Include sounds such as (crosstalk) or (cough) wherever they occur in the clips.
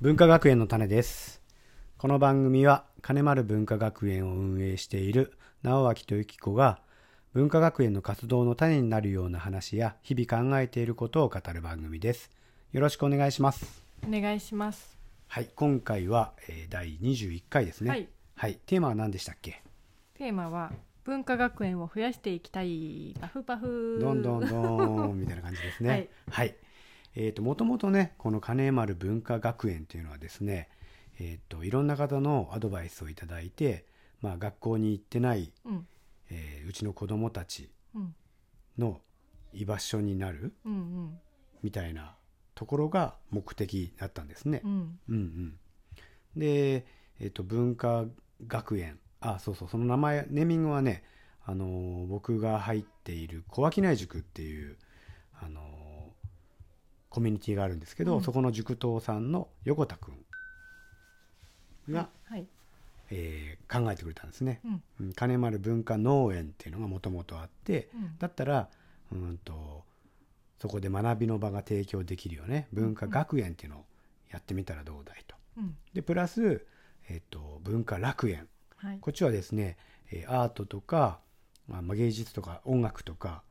文化学園の種です。この番組は金丸文化学園を運営している直脇とゆき子が文化学園の活動の種になるような話や日々考えていることを語る番組です。よろしくお願いします。お願いします。はい今回は、えー第21回ですね。はい、はい、テーマは何でしたっけ？テーマは文化学園を増やしていきたいパフパフ。どんどんどんみたいな感じですね。は (laughs) はいい。えっ、と、もともとね、この金丸文化学園というのはですね、えっ、と、いろんな方のアドバイスをいただいて、まあ、学校に行ってない、うんえーうちの子供たちうんの居場所になるうんうんみたいなところが目的だったんですねう。んうんうん。で、えっ、と、文化学園。あ、そうそう、その名前、ネーミングはね、あのー僕が入っている小商い塾っていう、あのーコミュニティがあるんですけど、うん。そこの塾頭さんの横田くんが、はいえー考えてくれたんですね。うん。うん。金丸文化農園っていうのがもともとあって、うん。だったらうんとそこで学びの場が提供できるよね。文化学園っていうのをやってみたらどうだいと。うん。でプラス、えっと文化楽園。はい。こっちはですねえーアートとか、まあ、まあ芸術とか音楽とか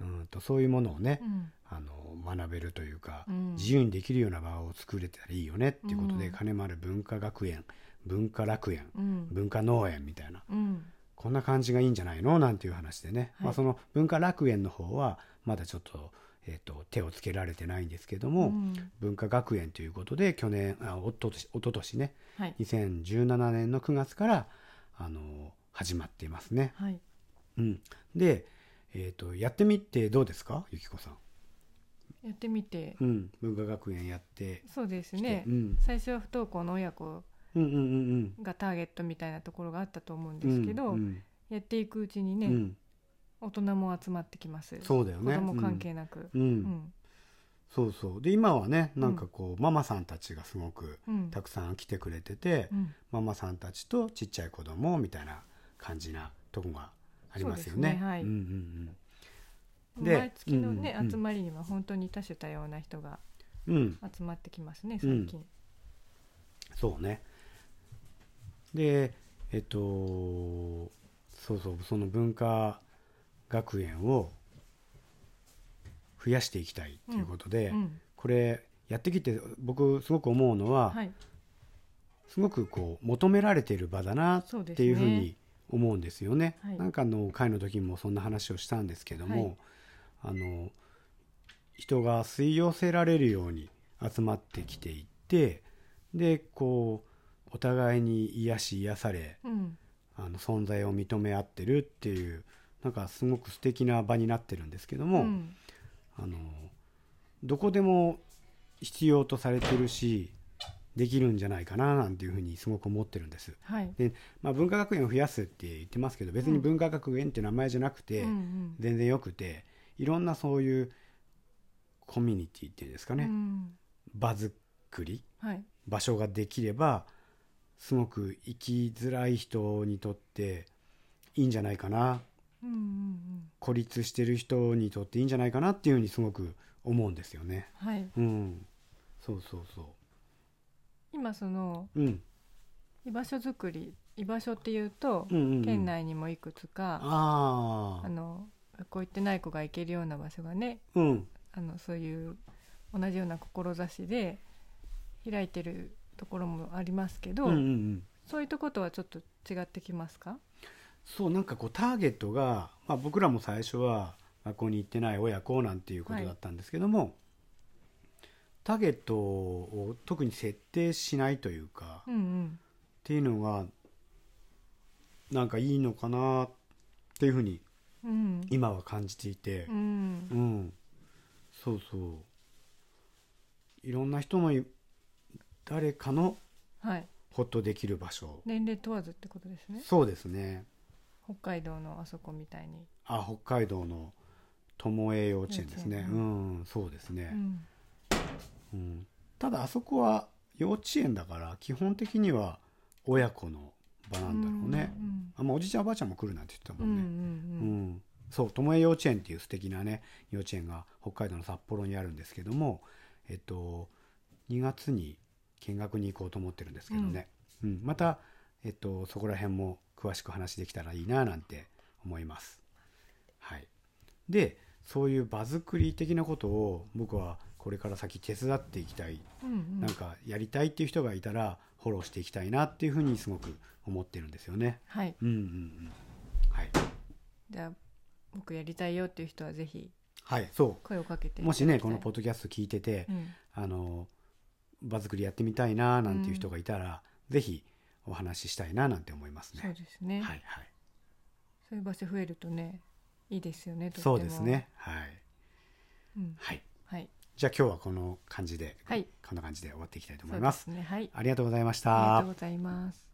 うんとそういうものをねう、ん。あの学べるというか、うん。自由にできるような場を作れたらいいよねっていうことで、うん。金丸文化学園文化楽園うん。文化農園みたいな。うん。こんな感じがいいんじゃないの？なんていう話でね、はい。まあ、その文化楽園の方はまだちょっと,、えっと手をつけられてないんですけども、うん。文化学園ということで去年あおととしおととしねはい。2017年の9月からあの始まっていますね。はい。うん、で、えー、とやってみてどうですか？ゆきこさん、やってみて。うん。文化学園やって。そうですね。うん、最初は不登校の親子うんうんうんがターゲットみたいなところがあったと思うんうんですけど、うんやっていくうちにね、うん。大人も集まってきます。そうだよね。子供関係なく。うん、ううん。んそうそう。で今はねなんかこう、ママさんたちがすごくうん。たくさん来てくれてて、うん。ママさんたちとちっちゃい子供みたいな感じなとこがありますよね。そうですねはい。うんうんで毎月のね、うんうん集まりには本当に多種多様な人が集まってきますね最近、そうね。でえっとそうそうその文化学園を増やしていきたいということで、うんこれやってきて僕すごく思うのは、はい。すごくこう求められている場だなっていうふうに思うんですよね。はい。なんかの会の時もそんな話をしたんですけども、あの人が吸い寄せられるように集まってきていってでこうお互いに癒し癒されうん。あの存在を認め合ってるっていうなんかすごく素敵な場になってるんですけども、うん。あのどこでも必要とされてるしできるんじゃないかななんていうふうにすごく思ってるんです。はい。で、まあ、文化学園を増やすって言ってますけど別に文化学園って名前じゃなくて、全然よくていろんなそういうコミュニティっていうんですかね、うん。場作り。はい。場所ができればすごく生きづらい人にとっていいんじゃないかな。うんうん孤立してる人にとっていいんじゃないかなっていうふうにすごく思うんですよね。うんはい。うん、そうそうそ今そのう。うん、居場所づくり居場所っていうと、うんうんうん。県内にもいくつかあの学校行ってない子が行けるような場所がねうん、あのそういう同じような志で開いてるところもありますけど、うんうんうん。そういうとことはちょっと違ってきますか？そうなんかこうターゲットが、まあ、僕らも最初は学校に行ってない親子なんていうことだったんですけども、ターゲットを特に設定しないというか、っうんうん。ていうのがなんかいいのかなっていうふうにうん今は感じていて。う、ん。うん、そうそう。いろんな人のい誰かのはい。ホッとできる場所。年齢問わずってことですね。そうですね。北海道のあそこみたいに、あ北海道の友栄幼稚園ですね。う園んそうですね、うん。うん。ただあそこは幼稚園だから基本的には親子の場なんだろうね、うんあまあ、おじいちゃんおばあちゃんも来るなんて言ってたうんうんもん。ね、うん。そう友栄幼稚園っていう素敵なね幼稚園が北海道の札幌にあるんですけどもえっと2月に建見学に行こうと思ってるんですけどね、うん。また、えっと、そこら辺も詳しく話できたらいいななんて思います。はい、でそういう場作り的なことを僕はこれから先手伝っていきたい、うんうん。なんかやりたいっていう人がいたらフォローしていきたいなっていうふうにすごく思ってるんですよね。はい。うんうんうん。はい、じゃあ僕やりたいよっていう人はぜひはい、そ声をかけてうもしねこのポポッドキャスト聞いてて、うん。あの場作りやってみたいななんていう人がいたら、ぜひお話ししたいななんて思いますね。そうですね、はいはい、そういう場所増えるとねいいですよねとっても。そうですね。はい、うん。はい。はいじゃあ今日はこの感じで、はいこんな感じで終わっていきたいと思そいうます。ですねはいありがとうございましありがたとう。ございます